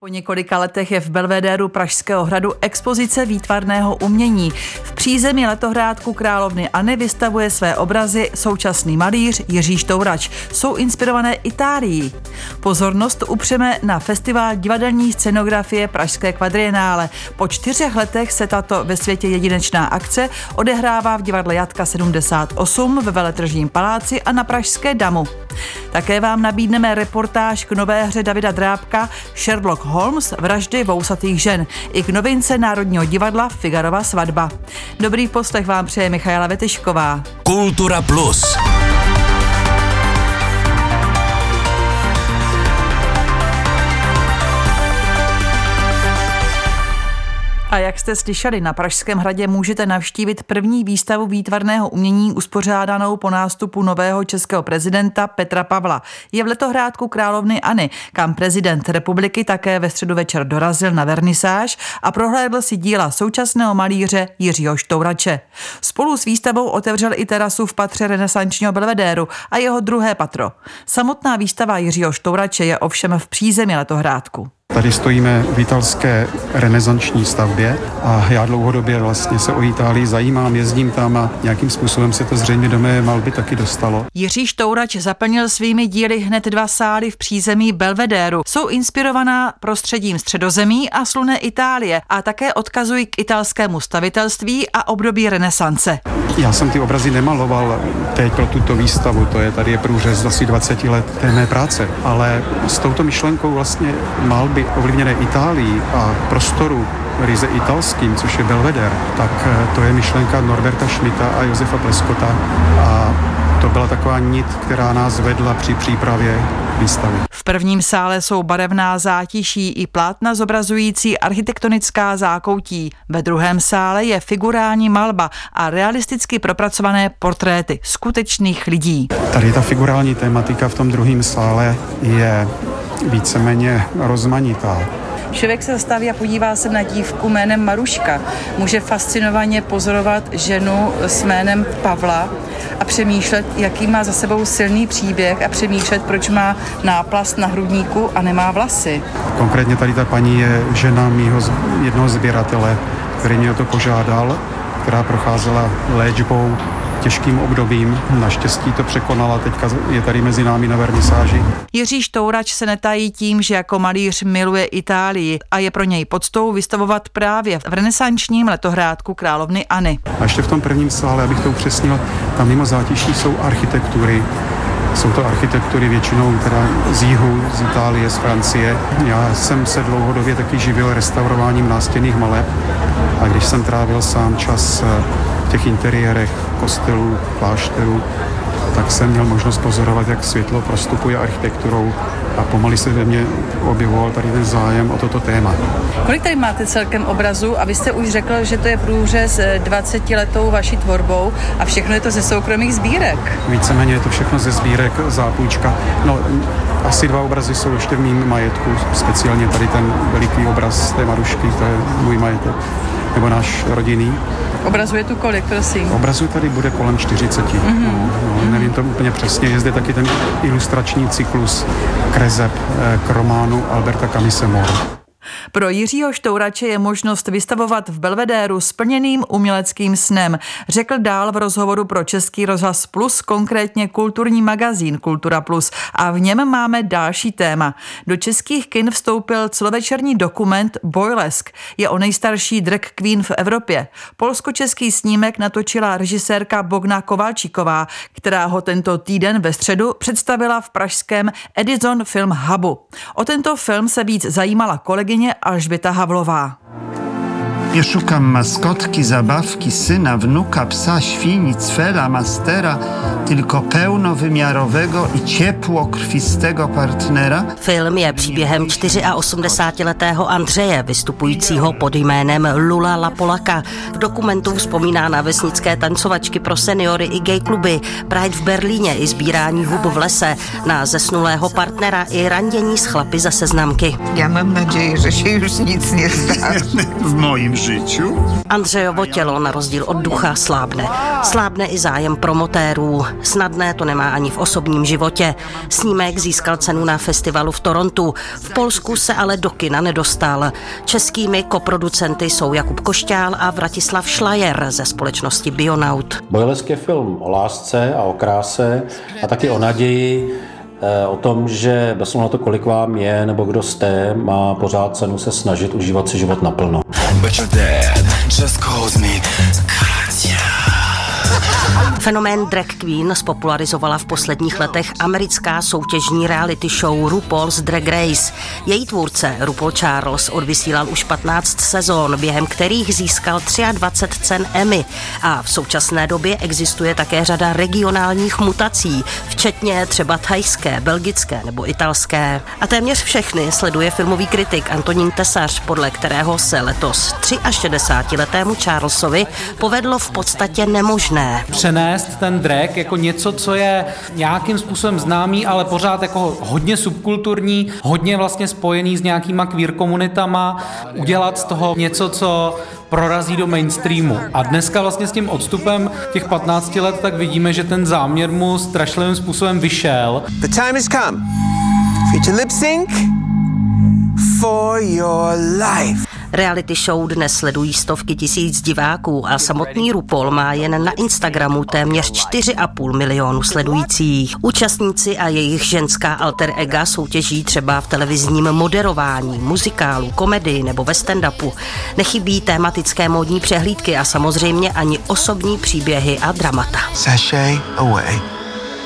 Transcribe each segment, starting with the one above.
Po několika letech je v Belvedéru Pražského hradu expozice výtvarného umění. V přízemí letohrádku královny Anny vystavuje své obrazy současný malíř Jiří Štourač. Jsou inspirované Itálií. Pozornost upřeme na festival divadelní scenografie Pražské kvadrienále. Po čtyřech letech se tato ve světě jedinečná akce odehrává v divadle Jatka 78 ve Veletržním paláci a na Pražské damu. Také vám nabídneme reportáž k nové hře Davida Drábka Sherlock Holmes vraždy vousatých žen i k novince Národního divadla Figarova svatba. Dobrý poslech vám přeje Michaela Vetešková. Kultura Plus. A jak jste slyšeli, na Pražském hradě můžete navštívit první výstavu výtvarného umění uspořádanou po nástupu nového českého prezidenta Petra Pavla. Je v letohrádku královnyAny, kam prezident republiky také ve středu večer dorazil na vernisáž a prohlédl si díla současného malíře Jiřího Štourače. Spolu s výstavou otevřel i terasu v patře renesančního belvedéru a jeho druhé patro. Samotná výstava Jiřího Štourače je ovšem v přízemí letohrádku. Tady stojíme v italské renesanční stavbě a já dlouhodobě vlastně se o Itálii zajímám, jezdím tam a nějakým způsobem se to zřejmě do mé malby taky dostalo. Jiří Štourač zaplnil svými díly hned dva sály v přízemí Belvedéru. Jsou inspirovaná prostředím středozemí a sluné Itálie a také odkazují k italskému stavitelství a období renesance. Já jsem ty obrazy nemaloval teď pro tuto výstavu, to je tady je průřez asi 20 let té mé práce, ale s touto myšlenkou vlastně malby ovlivněné Itálií a prostoru ryze italským, což je Belvedere, tak eh, to je myšlenka Norberta Schmidta a Josefa Pleskota a to byla taková nit, která nás vedla při přípravě výstavy. V prvním sále jsou barevná zátiší i plátna zobrazující architektonická zákoutí. Ve druhém sále je figurální malba a realisticky propracované portréty skutečných lidí. Tady ta figurální tematika v tom druhém sále je víceméně rozmanitá. Člověk se zastaví a podívá se na dívku jménem Maruška. Může fascinovaně pozorovat ženu s jménem Pavla a přemýšlet, jaký má za sebou silný příběh a přemýšlet, proč má náplast na hrudníku a nemá vlasy. Konkrétně tady ta paní je žena mýho jednoho sběratele, který mě o to požádal, která procházela léčbou těžkým obdobím. Naštěstí to překonala, teďka je tady mezi námi na vernisáži. Jiří Štourač se netají tím, že jako malíř miluje Itálii a je pro něj podstou vystavovat právě v renesančním letohrádku královnyAny. A ještě v tom prvním sále, abych to upřesnil, tam mimo zátiší jsou architektury, jsou to architektury většinou teda z jihu, z Itálie, z Francie. Já jsem se dlouhodobě taky živil restaurováním nástěnných maleb a když jsem trávil sám čas v těch interiérech kostelů, klášterů, tak jsem měl možnost pozorovat, jak světlo prostupuje architekturou a pomaly se ve mně objevoval tady ten zájem o toto téma. Kolik tady máte celkem obrazů a vy jste už řekl, že to je průřez 20 letou vaší tvorbou a všechno je to ze soukromých sbírek. Víceméně je to všechno ze sbírek zápůjčka. No, asi dva obrazy jsou ještě v mým majetku, speciálně tady ten veliký obraz té Marušky, to je můj majetek, nebo náš rodinný. Obrazuje tu kolik, prosím? Obrazů tady bude kolem 40. Mm-hmm. No, no, nevím to úplně přesně. Je zde taky ten ilustrační cyklus Krezeb eh, k románu Alberta Camise Moore. Pro Jiřího Štourače je možnost vystavovat v Belvedéru splněným uměleckým snem, řekl dál v rozhovoru pro Český rozhlas Plus, konkrétně kulturní magazín Kultura Plus. A v něm máme další téma. Do českých kin vstoupil celovečerní dokument Boylesk. Je o nejstarší drag queen v Evropě. Polsko-český snímek natočila režisérka Bogna Kovalčíková, která ho tento týden ve středu představila v pražském Edison Film Hubu. O tento film se víc zajímala kolegyně Alžběta Havlová. Nie szukam maskotki, zabawki, syna, wnuka, psa, świni, cwela, mastera, tylko pełnowymiarowego i ciepłokrwistego partnera. Film je příběhem 84-letého Andřeje, vystupujícího pod jménem Lula Lapolaka. V dokumentu vzpomíná na vesnické tancovačky pro seniory i gay kluby, Pride v Berlíně i sbírání hub v lese, na zesnulého partnera i randění s chlapy za seznamky. Já mám naději, že se už nic nestane. W moim życiu? Andřejovo tělo na rozdíl od ducha slábne. Slábne i zájem promotérů. Snadné to nemá ani v osobním životě. Snímek získal cenu na festivalu v Torontu. V Polsku se ale do kina nedostal. Českými koproducenty jsou Jakub Košťál a Vratislav Šlajer ze společnosti Bionaut. Bojlesk je film o lásce a o kráse a taky o naději, eh, o tom, že bez na to, kolik vám je nebo kdo jste, má pořád cenu se snažit užívat si život naplno. But your dad. Just calls me Fenomén drag queen spopularizovala v posledních letech americká soutěžní reality show RuPaul's Drag Race. Její tvůrce RuPaul Charles odvysílal už 15 sezón, během kterých získal 23 cen Emmy. A v současné době existuje také řada regionálních mutací, včetně třeba thajské, belgické nebo italské. A téměř všechny sleduje filmový kritik Antonín Tesař, podle kterého se letos 63-letému Charlesovi povedlo v podstatě nemožné. Přenést ten drag jako něco, co je nějakým způsobem známý, ale pořád jako hodně subkulturní, hodně vlastně spojený s nějakýma queer komunitama, udělat z toho něco, co prorazí do mainstreamu. A dneska vlastně s tím odstupem těch 15 let tak vidíme, že ten záměr mu strašlivým způsobem vyšel. The time has come for lip sync for your life. Reality show dnes sledují stovky tisíc diváků a samotný RuPaul má jen na Instagramu téměř 4,5 milionu sledujících. Účastníci a jejich ženská alter ega soutěží třeba v televizním moderování, muzikálu, komedii nebo ve stand-upu. Nechybí tématické módní přehlídky a samozřejmě ani osobní příběhy a dramata. Sashay away.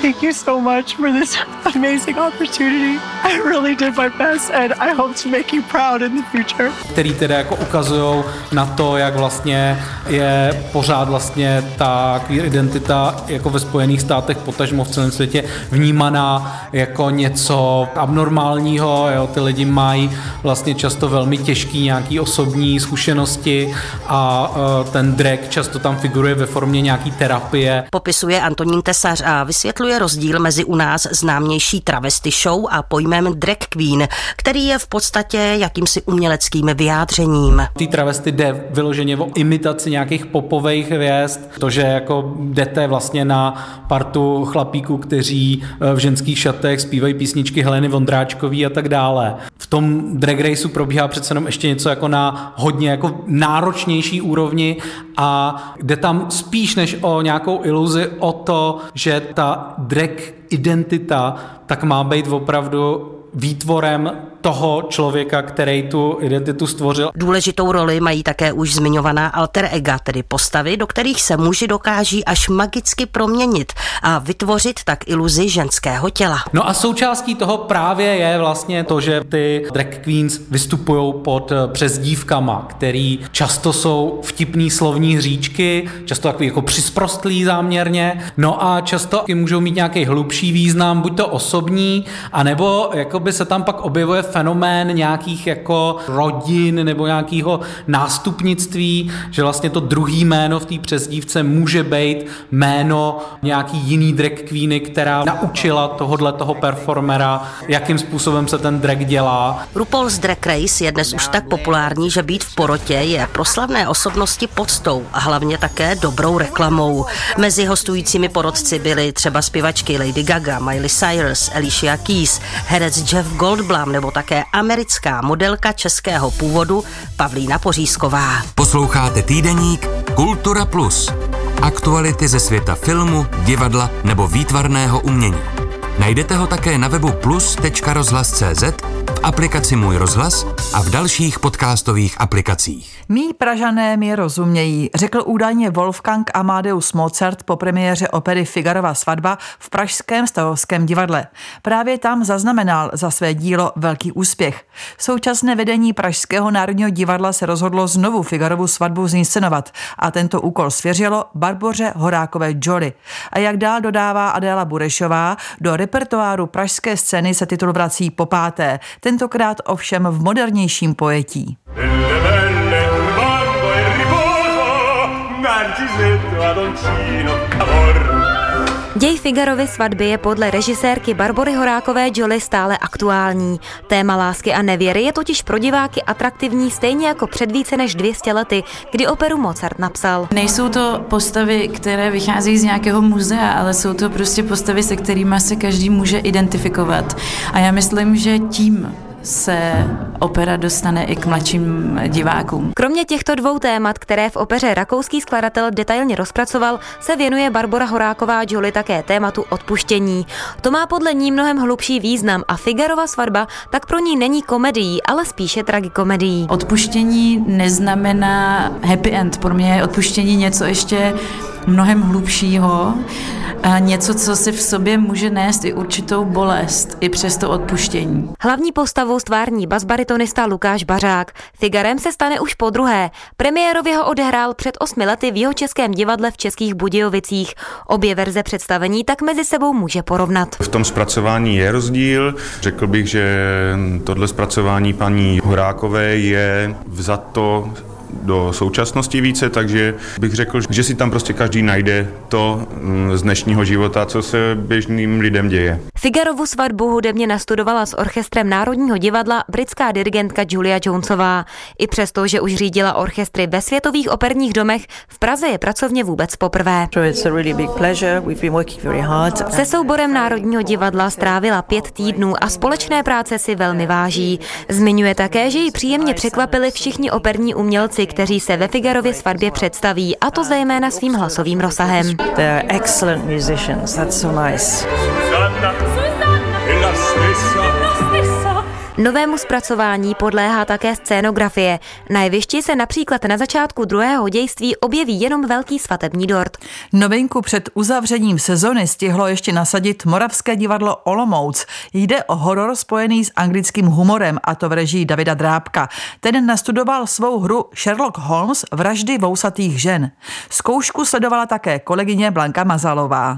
Thank you so much for this amazing opportunity. I really did my best and I hope to make you proud in the future. Který teda jako ukazují na to, jak vlastně je pořád vlastně ta queer identita jako ve Spojených státech, potažmo v celém světě vnímaná jako něco abnormálního. Jo? Ty lidi mají vlastně často velmi těžký nějaký osobní zkušenosti a uh, ten drag často tam figuruje ve formě nějaký terapie. Popisuje Antonín Tesař a vysvětluje je rozdíl mezi u nás známější travesty show a pojmem drag queen, který je v podstatě jakýmsi uměleckým vyjádřením. Ty travesty jde vyloženě o imitaci nějakých popových hvězd, to, že jako jdete vlastně na partu chlapíků, kteří eh, v ženských šatech zpívají písničky Heleny Vondráčkový a tak dále. V tom drag raceu probíhá přece jenom ještě něco jako na hodně jako náročnější úrovni a jde tam spíš než o nějakou iluzi o to, že ta drag identita tak má být opravdu výtvorem toho člověka, který tu identitu stvořil. Důležitou roli mají také už zmiňovaná alter ega, tedy postavy, do kterých se muži dokáží až magicky proměnit a vytvořit tak iluzi ženského těla. No a součástí toho právě je vlastně to, že ty drag queens vystupují pod eh, přezdívkama, který často jsou vtipný slovní hříčky, často takový jako přisprostlý záměrně, no a často i můžou mít nějaký hlubší význam, buď to osobní, anebo jakoby se tam pak objevuje fenomén nějakých jako rodin nebo nějakého nástupnictví, že vlastně to druhý jméno v té přezdívce může být jméno nějaký jiný drag queeny, která naučila tohodle toho performera, jakým způsobem se ten drag dělá. RuPaul's Drag Race je dnes už tak populární, že být v porotě je pro slavné osobnosti podstou a hlavně také dobrou reklamou. Mezi hostujícími porodci byly třeba zpěvačky Lady Gaga, Miley Cyrus, Alicia Keys, herec Jeff Goldblum nebo tak také americká modelka českého původu Pavlína Pořízková. Posloucháte týdeník Kultura Plus. Aktuality ze světa filmu, divadla nebo výtvarného umění. Najdete ho také na webu plus.rozhlas.cz aplikaci Můj rozhlas a v dalších podcastových aplikacích. Mí Pražané mi rozumějí, řekl údajně Wolfgang Amadeus Mozart po premiéře opery Figarova svatba v Pražském stavovském divadle. Právě tam zaznamenal za své dílo velký úspěch. Současné vedení Pražského národního divadla se rozhodlo znovu Figarovu svatbu zinscenovat a tento úkol svěřilo Barboře Horákové Jolly. A jak dál dodává Adéla Burešová, do repertoáru pražské scény se titul vrací po páté tentokrát ovšem v modernějším pojetí. Děj Figarovy svatby je podle režisérky Barbory Horákové Jolie stále aktuální. Téma lásky a nevěry je totiž pro diváky atraktivní stejně jako před více než 200 lety, kdy operu Mozart napsal. Nejsou to postavy, které vycházejí z nějakého muzea, ale jsou to prostě postavy, se kterými se každý může identifikovat. A já myslím, že tím se opera dostane i k mladším divákům. Kromě těchto dvou témat, které v opeře rakouský skladatel detailně rozpracoval, se věnuje Barbara Horáková Jolie také tématu odpuštění. To má podle ní mnohem hlubší význam a Figarova svatba tak pro ní není komedií, ale spíše tragikomedií. Odpuštění neznamená happy end. Pro mě je odpuštění něco ještě mnohem hlubšího, a něco, co si v sobě může nést i určitou bolest, i přes to odpuštění. Hlavní postavou stvární basbaritonista Lukáš Bařák. Figarem se stane už po druhé. Premiérově ho odehrál před osmi lety v jeho českém divadle v Českých Budějovicích. Obě verze představení tak mezi sebou může porovnat. V tom zpracování je rozdíl. Řekl bych, že tohle zpracování paní Horákové je vzato do současnosti více, takže bych řekl, že si tam prostě každý najde to mm, z dnešního života, co se běžným lidem děje. Figarovu svatbu hudebně nastudovala s orchestrem Národního divadla britská dirigentka Julia Jonesová. I přesto, že už řídila orchestry ve světových operních domech, v Praze je pracovně vůbec poprvé. Se souborem Národního divadla strávila pět týdnů a společné práce si velmi váží. Zmiňuje také, že ji příjemně překvapili všichni operní umělci, kteří se ve Figarově svatbě představí, a to zejména svým hlasovým rozsahem. excellent musicians, that's so nice. Novému zpracování podléhá také scénografie. Na jevišti se například na začátku druhého dějství objeví jenom velký svatební dort. Novinku před uzavřením sezony stihlo ještě nasadit Moravské divadlo Olomouc. Jde o horor spojený s anglickým humorem, a to v režii Davida Drábka. Ten nastudoval svou hru Sherlock Holmes vraždy vousatých žen. Zkoušku sledovala také kolegyně Blanka Mazalová.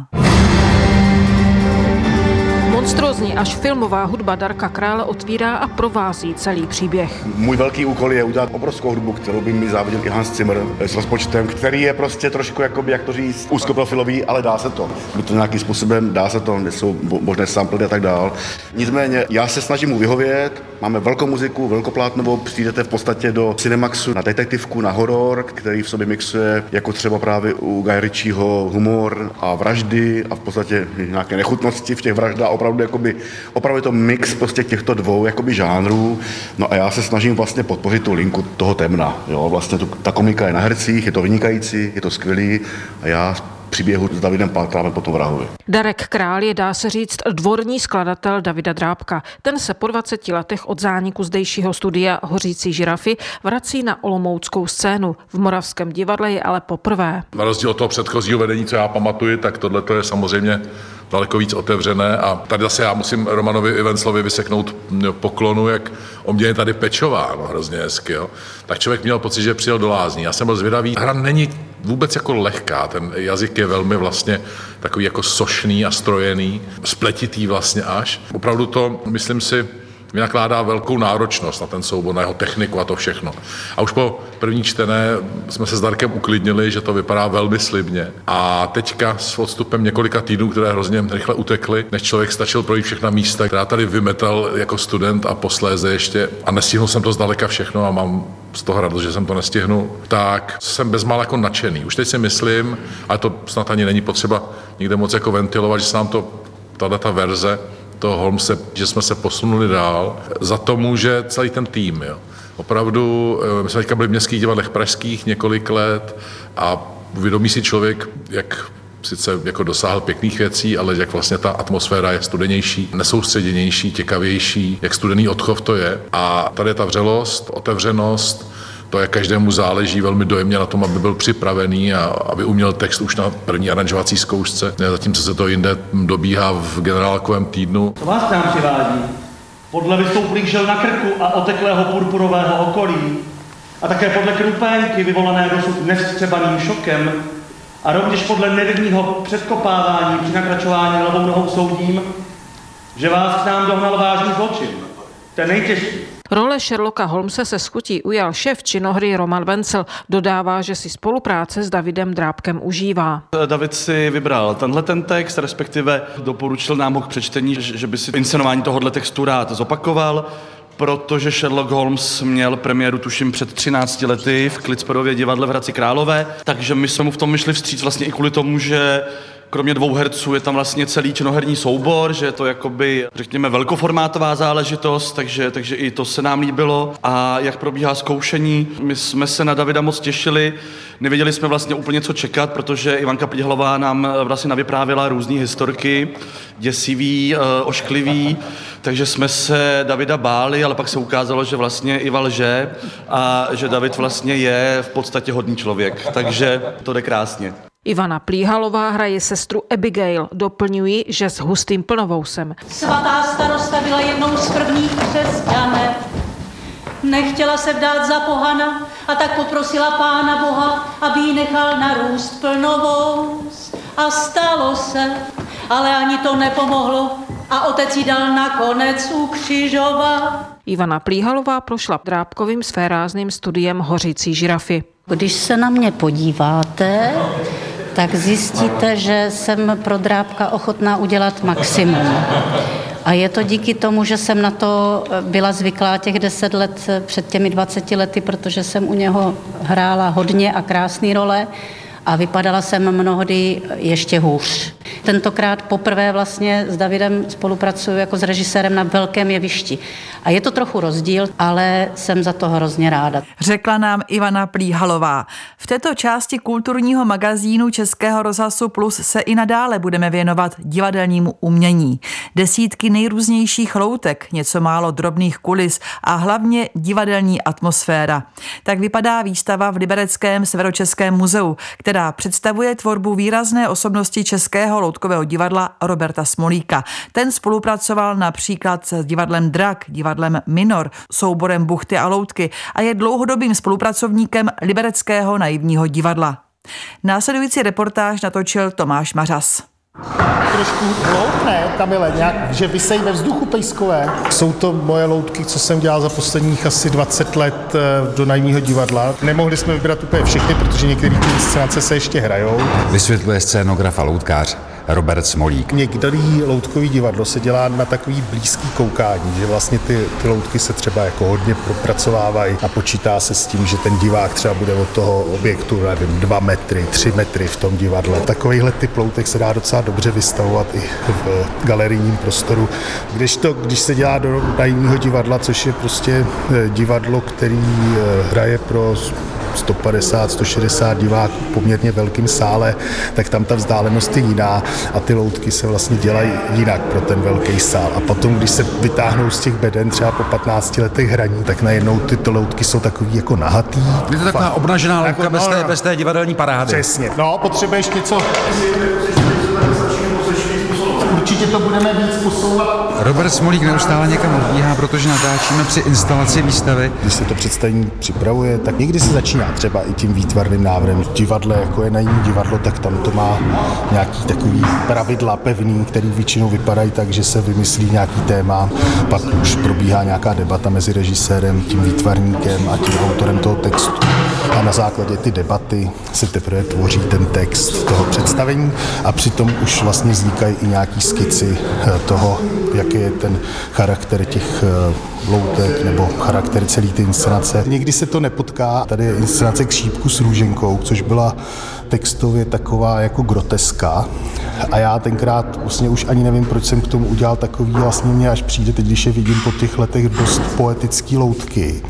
Monstrózní až filmová hudba Darka Krále otvírá a provází celý příběh. Můj velký úkol je udělat obrovskou hudbu, kterou by mi záviděl i Hans Zimmer s rozpočtem, který je prostě trošku, jakoby, jak to říct, úzkoprofilový, ale dá se to. By to nějakým způsobem, dá se to, jsou možné sample a tak dál. Nicméně já se snažím mu vyhovět, máme velkou muziku, velkoplátnovou, přijdete v podstatě do Cinemaxu na detektivku, na horor, který v sobě mixuje jako třeba právě u Ritchieho humor a vraždy a v podstatě nějaké nechutnosti v těch vraždách opravdu opravdu, jakoby, opravdu je to mix prostě těchto dvou jakoby, žánrů. No a já se snažím vlastně podpořit tu linku toho temna. Jo? Vlastně tu, ta komika je na hercích, je to vynikající, je to skvělý a já příběhu s Davidem Paltrámem po tom vrahovi. Darek Král je, dá se říct, dvorní skladatel Davida Drábka. Ten se po 20 letech od zániku zdejšího studia Hořící žirafy vrací na olomouckou scénu. V Moravském divadle je ale poprvé. Na rozdíl od toho předchozího vedení, co já pamatuju, tak tohle je samozřejmě daleko víc otevřené a tady zase já musím Romanovi Ivenclovi vyseknout poklonu, jak o mě je tady pečováno hrozně hezky. Jo. Tak člověk měl pocit, že přijel do lázní. Já jsem byl zvědavý. Hra není vůbec jako lehká, ten jazyk je velmi vlastně takový jako sošný a strojený, spletitý vlastně až. Opravdu to, myslím si, vynakládá velkou náročnost na ten soubor, na jeho techniku a to všechno. A už po první čtené jsme se s Darkem uklidnili, že to vypadá velmi slibně. A teďka s odstupem několika týdnů, které hrozně rychle utekly, než člověk stačil projít všechna místa, která tady vymetal jako student a posléze ještě, a nestihnul jsem to zdaleka všechno a mám z toho radost, že jsem to nestihnul, tak jsem bezmála jako nadšený. Už teď si myslím, ale to snad ani není potřeba nikde moc jako ventilovat, že se nám to, tato ta verze toho Holmese, že jsme se posunuli dál. Za to může celý ten tým. Jo. Opravdu, eh, my jsme teďka byli v městských divadlech pražských několik let a uvědomí si člověk, jak sice jako dosáhl pěkných věcí, ale jak vlastně ta atmosféra je studenější, nesoustředěnější, těkavější, jak studený odchov to je. A tady je ta vřelost, otevřenost, to je každému záleží velmi dojemně na tom, aby byl připravený a aby uměl text už na první aranžovací zkoušce, zatímco se to jinde dobíhá v generálkovém týdnu. Co vás tam přivádí? Podle vystouplých žil na krku a oteklého purpurového okolí a také podle krupénky vyvolané dosud nestřebaným šokem a rovněž podle nevidního předkopávání při nakračování levou nohou soudím, že vás k nám dohnal vážný zločin. Ten nejtěžší, Role Sherlocka Holmese se schutí ujal šéf činohry Roman Vencel. Dodává, že si spolupráce s Davidem Drábkem užívá. David si vybral tenhle ten text, respektive doporučil nám ho k přečtení, že by si inscenování tohohle textu rád zopakoval protože Sherlock Holmes měl premiéru tuším před 13 lety v Klitsperově divadle v Hradci Králové, takže my jsme mu v tom myšli vstříc vlastně i kvůli tomu, že kromě dvou herců je tam vlastně celý činoherní soubor, že je to jakoby, řekněme, velkoformátová záležitost, takže, takže i to se nám líbilo. A jak probíhá zkoušení, my jsme se na Davida moc těšili, nevěděli jsme vlastně úplně co čekat, protože Ivanka Plihlová nám vlastně navyprávila různé historky, děsivý, eh, ošklivý, takže jsme se Davida báli, ale pak se ukázalo, že vlastně i lže a že David vlastně je v podstatě hodný člověk, takže to jde krásně. Ivana Plíhalová hraje sestru Abigail. Doplňují, že s hustým plnovousem. Svatá starosta byla jednou z prvních křesťanek. Nechtěla se vdát za pohana a tak poprosila pána Boha, aby jí nechal narůst plnovous. A stalo se, ale ani to nepomohlo a otec jí dal nakonec ukřižovat. Ivana Plíhalová prošla drábkovým sférázným studiem hořící žirafy. Když se na mě podíváte, tak zjistíte, že jsem pro drábka ochotná udělat maximum. A je to díky tomu, že jsem na to byla zvyklá těch deset let před těmi 20 lety, protože jsem u něho hrála hodně a krásné role a vypadala jsem mnohdy ještě hůř. Tentokrát poprvé vlastně s Davidem spolupracuju jako s režisérem na velkém jevišti. A je to trochu rozdíl, ale jsem za to hrozně ráda. Řekla nám Ivana Plíhalová. V této části kulturního magazínu Českého rozhlasu Plus se i nadále budeme věnovat divadelnímu umění. Desítky nejrůznějších loutek, něco málo drobných kulis a hlavně divadelní atmosféra. Tak vypadá výstava v Libereckém Severočeském muzeu, která představuje tvorbu výrazné osobnosti Českého loutkového divadla Roberta Smolíka. Ten spolupracoval například s divadlem Drak, divadlem Minor, souborem Buchty a Loutky a je dlouhodobým spolupracovníkem Libereckého naivního divadla. Následující reportáž natočil Tomáš Mařas. Trošku hloupné, Kamile, nějak, že vysejí ve vzduchu pejskové. Jsou to moje loutky, co jsem dělal za posledních asi 20 let eh, do najmího divadla. Nemohli jsme vybrat úplně všechny, protože některé ty inscenace se ještě hrajou. Vysvětluje scénograf a loutkář Robert Smolík. Některý loutkový divadlo se dělá na takový blízký koukání, že vlastně ty, ty loutky se třeba jako hodně propracovávají a počítá se s tím, že ten divák třeba bude od toho objektu, nevím, dva metry, tři metry v tom divadle. Takovýhle typ loutek se dá docela dobře vystavovat i v galerijním prostoru. Když to, když se dělá do tajního divadla, což je prostě eh, divadlo, který eh, hraje pro 150, 160 diváků v poměrně velkým sále, tak tam ta vzdálenost je jiná a ty loutky se vlastně dělají jinak pro ten velký sál. A potom, když se vytáhnou z těch beden třeba po 15 letech hraní, tak najednou ty loutky jsou takový jako nahatý. Je to taková obnažená loutka jako, bez, no, té, no. bez té divadelní parády. Přesně. No, potřebuješ něco určitě to budeme víc posouvat. Robert Smolík neustále někam odbíhá, protože natáčíme při instalaci výstavy. Když se to představení připravuje, tak někdy se začíná třeba i tím výtvarným návrhem. V divadle, jako je jiný divadlo, tak tam to má nějaký takový pravidla pevný, který většinou vypadají tak, že se vymyslí nějaký téma, pak už probíhá nějaká debata mezi režisérem, tím výtvarníkem a tím autorem toho textu. A na základě ty debaty se teprve tvoří ten text toho představení a přitom už vlastně vznikají i nějaký skici eh, toho, jaký je ten charakter těch eh, loutek nebo charakter celé ty inscenace. Někdy se to nepotká. Tady je inscenace k šípku s růženkou, což byla textově taková jako groteska. A já tenkrát vlastně už ani nevím, proč jsem k tomu udělal takový, vlastně mě až přijde teď, když je vidím po těch letech dost poetický loutky.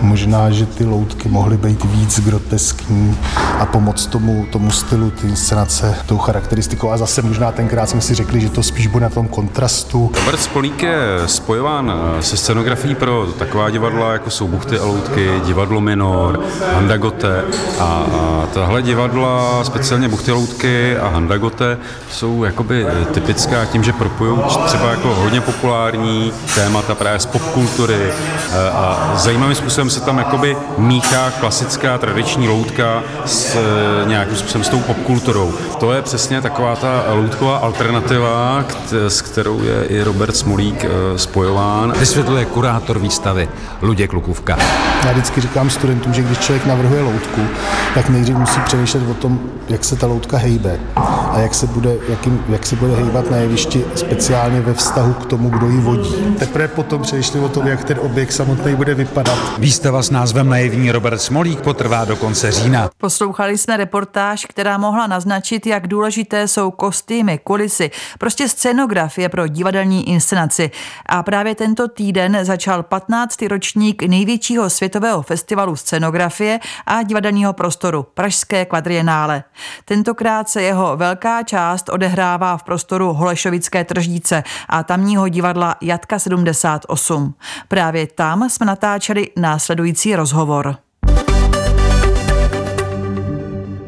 Možná, že ty loutky mohly být víc groteskní a pomoct tomu, tomu stylu ty inscenace, tou charakteristikou. A zase možná tenkrát jsme si řekli, že to spíš bude na tom kontrastu. Robert Spolík je spojován eh, se scenografií pro taková divadla, jako jsou Buchty a loutky, divadlo Minor, Handagote a, a tahle divadla, speciálně Buchty a loutky a Handagote, jsou jakoby eh, typická tím, že propojují třeba jako hodně populární témata právě z popkultury eh, a zajímavým způsobem způsobem se tam jakoby míchá klasická tradiční loutka s eh, nějakým způsobem s tou popkulturou. To je přesně taková ta loutková alternativa, s kterou je i Robert Smolík eh, spojován. Vysvětluje kurátor výstavy Luděk Lukůvka. Já vždycky říkám studentům, že když člověk navrhuje loutku, tak nejdřív musí přemýšlet o tom, jak se ta loutka hejbe a jak se bude, jakým, jak se bude hejbat na jevišti speciálně ve vztahu k tomu, kdo ji vodí. Teprve potom přemýšlím o tom, jak ten objekt samotný bude vypadat. Výstava s názvem Naivní Robert Smolík potrvá do konce října. Poslouchali jsme reportáž, která mohla naznačit, jak důležité jsou kostýmy, kulisy, prostě scenografie pro divadelní inscenaci. A právě tento týden začal 15. ročník největšího světového festivalu scenografie a divadelního prostoru Pražské kvadrienále. Tentokrát se jeho velká část odehrává v prostoru Holešovické tržnice a tamního divadla Jatka 78. Právě tam jsme natáčeli následující rozhovor.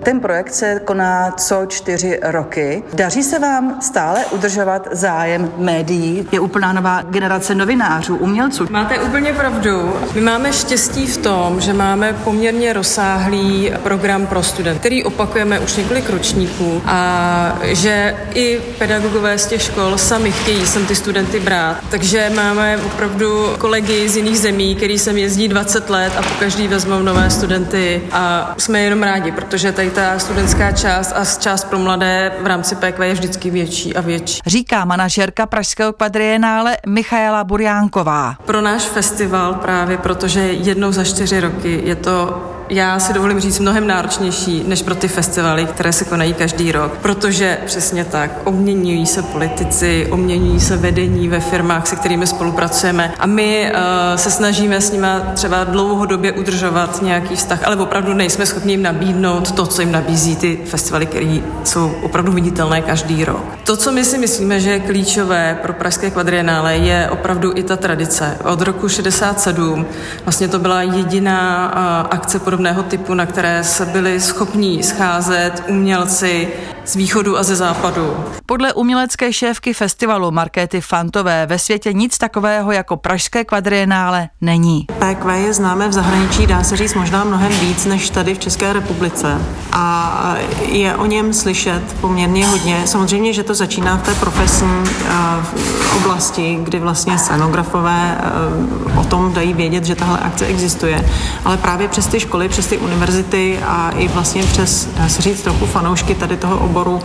Ten projekt se koná co čtyři roky. Daří se vám stále udržovat zájem médií? Je úplná nová generace novinářů, umělců. Máte úplně pravdu. My máme štěstí v tom, že máme poměrně rozsáhlý program pro studenty, který opakujeme už několik ročníků a že i pedagogové z těch škol sami chtějí sem ty studenty brát. Takže máme opravdu kolegy z jiných zemí, který sem jezdí 20 let a po každý vezmou nové studenty a jsme jenom rádi, protože tady ta studentská část a část pro mladé v rámci PQ je vždycky větší a větší. Říká manažerka Pražského kvadrienále Michaela Burjánková. Pro náš festival právě, protože jednou za čtyři roky je to já si dovolím říct, mnohem náročnější než pro ty festivaly, které se konají každý rok, protože přesně tak, obměňují se politici, obměňují se vedení ve firmách, se kterými spolupracujeme a my uh, se snažíme s nimi třeba dlouhodobě udržovat nějaký vztah, ale opravdu nejsme schopni jim nabídnout to, co jim nabízí ty festivaly, které jsou opravdu viditelné každý rok. To, co my si myslíme, že je klíčové pro Pražské kvadrienále, je opravdu i ta tradice. Od roku 67 vlastně to byla jediná uh, akce podobná podobného typu, na které se byli schopní scházet umělci z východu a ze západu. Podle umělecké šéfky festivalu Markéty Fantové ve světě nic takového jako Pražské kvadrienále není. PQ je známé v zahraničí, dá se říct možná mnohem víc než tady v České republice a je o něm slyšet poměrně hodně. Samozřejmě, že to začíná v té profesní oblasti, kdy vlastně scenografové o tom dají vědět, že tahle akce existuje, ale právě přes ty školy, přes ty univerzity a i vlastně přes, dá se říct, trochu fanoušky tady toho oboru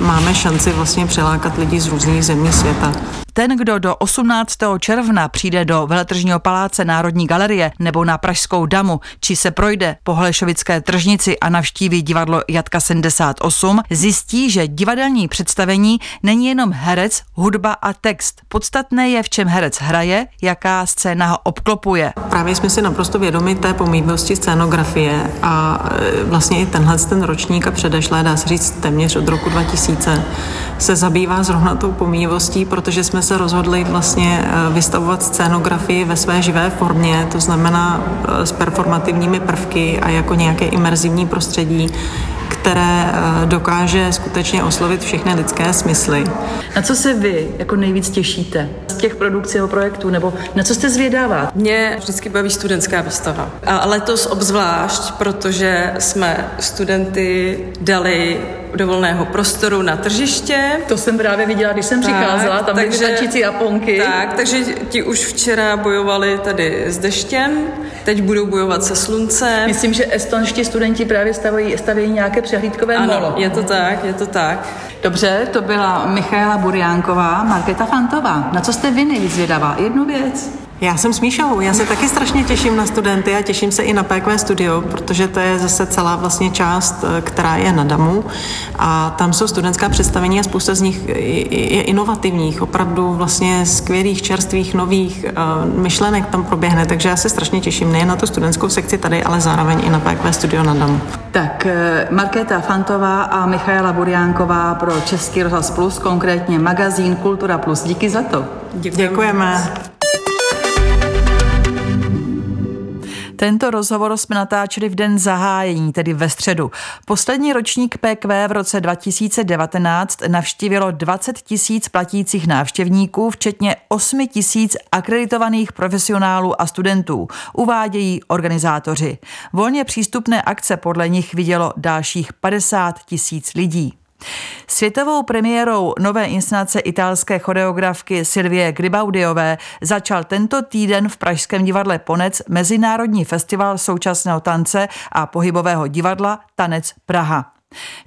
máme šanci vlastně přilákat lidi z různých zemí světa. Ten, kdo do 18. června přijde do Veletržního paláce Národní galerie nebo na Pražskou damu, či se projde po Holešovické tržnici a navštíví divadlo Jatka 78, zjistí, že divadelní představení není jenom herec, hudba a text. Podstatné je, v čem herec hraje, jaká scéna ho obklopuje. Právě jsme si naprosto vědomi té pomývnosti scénografie a e, vlastně i tenhle ten ročník a předešlé, dá se říct téměř od roku 2000, se zabývá zrovna tou pomývostí, protože jsme se rozhodli vlastně eh, vystavovat scénografii ve své živé formě, to znamená eh, s performativními prvky a jako nějaké imerzivní prostředí, které eh, dokáže skutečně oslovit všechny lidské smysly. Na co se vy jako nejvíc těšíte z těch produkcí nebo projektů, nebo na co jste zvědavá? Mě vždycky baví studentská výstava. A letos obzvlášť, protože jsme studenty dali do volného prostoru na tržiště. To jsem právě viděla, když jsem tak, přicházela, tam takže, byly tančící Japonky. Tak, takže ti už včera bojovali tady s deštěm, teď budou bojovat se sluncem. Myslím, že estonští studenti právě staví, staví nějaké přehlídkové ano, molo. je to tak, je to tak. Dobře, to byla Michaela Burjánková, Markéta Fantová. Na co jste vy nejvíc zvědavá? Jednu věc. Já jsem s Míšou, já se taky strašně těším na studenty a těším se i na PQ Studio, protože to je zase celá vlastně část, eh, která je na DAMu a tam jsou studentská představení a spousta z nich je inovativních, opravdu vlastně skvělých, čerstvých, nových uh, myšlenek tam proběhne, takže já se strašně těším nejen na tu studentskou sekci tady, ale zároveň i na PQ Studio na DAMu. Tak eh, Markéta Fantová a Michaela Burjánková pro Český rozhlas Plus, konkrétně magazín Kultura Plus. Díky za to. Děkujeme. Děkujeme. Tento rozhovor jsme natáčeli v den zahájení, tedy ve středu. Poslední ročník PQ v roce 2019 navštívilo 20 tisíc platících návštěvníků, včetně 8 tisíc akreditovaných profesionálů a studentů, uvádějí organizátoři. Volně přístupné akce podle nich vidělo dalších 50 tisíc lidí. Světovou premiérou nové inscenace italské choreografky Silvie Gribaudiové začal tento týden v Pražském divadle Ponec Mezinárodní festival současného tance a pohybového divadla Tanec Praha.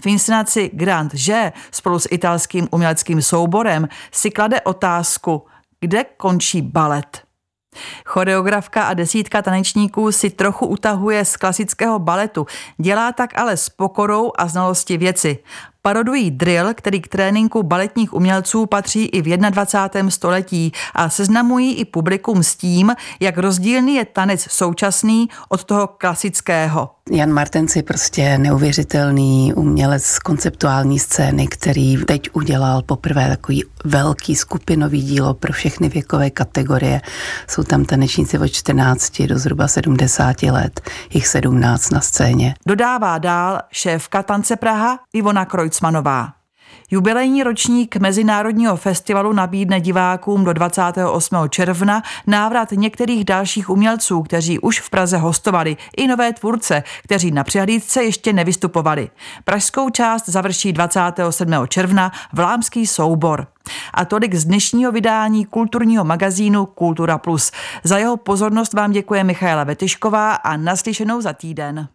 V inscenaci Grand Že spolu s italským uměleckým souborem si klade otázku, kde končí balet. Choreografka a desítka tanečníků si trochu utahuje z klasického baletu, dělá tak ale s pokorou a znalosti věci. Parodují drill, který k tréninku baletních umělců patří i v 21. století a seznamují i publikum s tím, jak rozdílný je tanec současný od toho klasického. Jan Martenc je prostě neuvěřitelný umělec konceptuální scény, který teď udělal poprvé takový velký skupinový dílo pro všechny věkové kategorie. Jsou tam tanečníci od 14 do zhruba 70 let, jich 17 na scéně. Dodává dál šéfka Tance Praha Ivona Krojcmanová. Jubilejní ročník Mezinárodního festivalu nabídne divákům do 28. června návrat některých dalších umělců, kteří už v Praze hostovali, i nové tvůrce, kteří na přihlídce ještě nevystupovali. Pražskou část završí 27. června Vlámský soubor. A tolik z dnešního vydání kulturního magazínu Kultura Plus. Za jeho pozornost vám děkuje Michaela Vetyšková a naslyšenou za týden.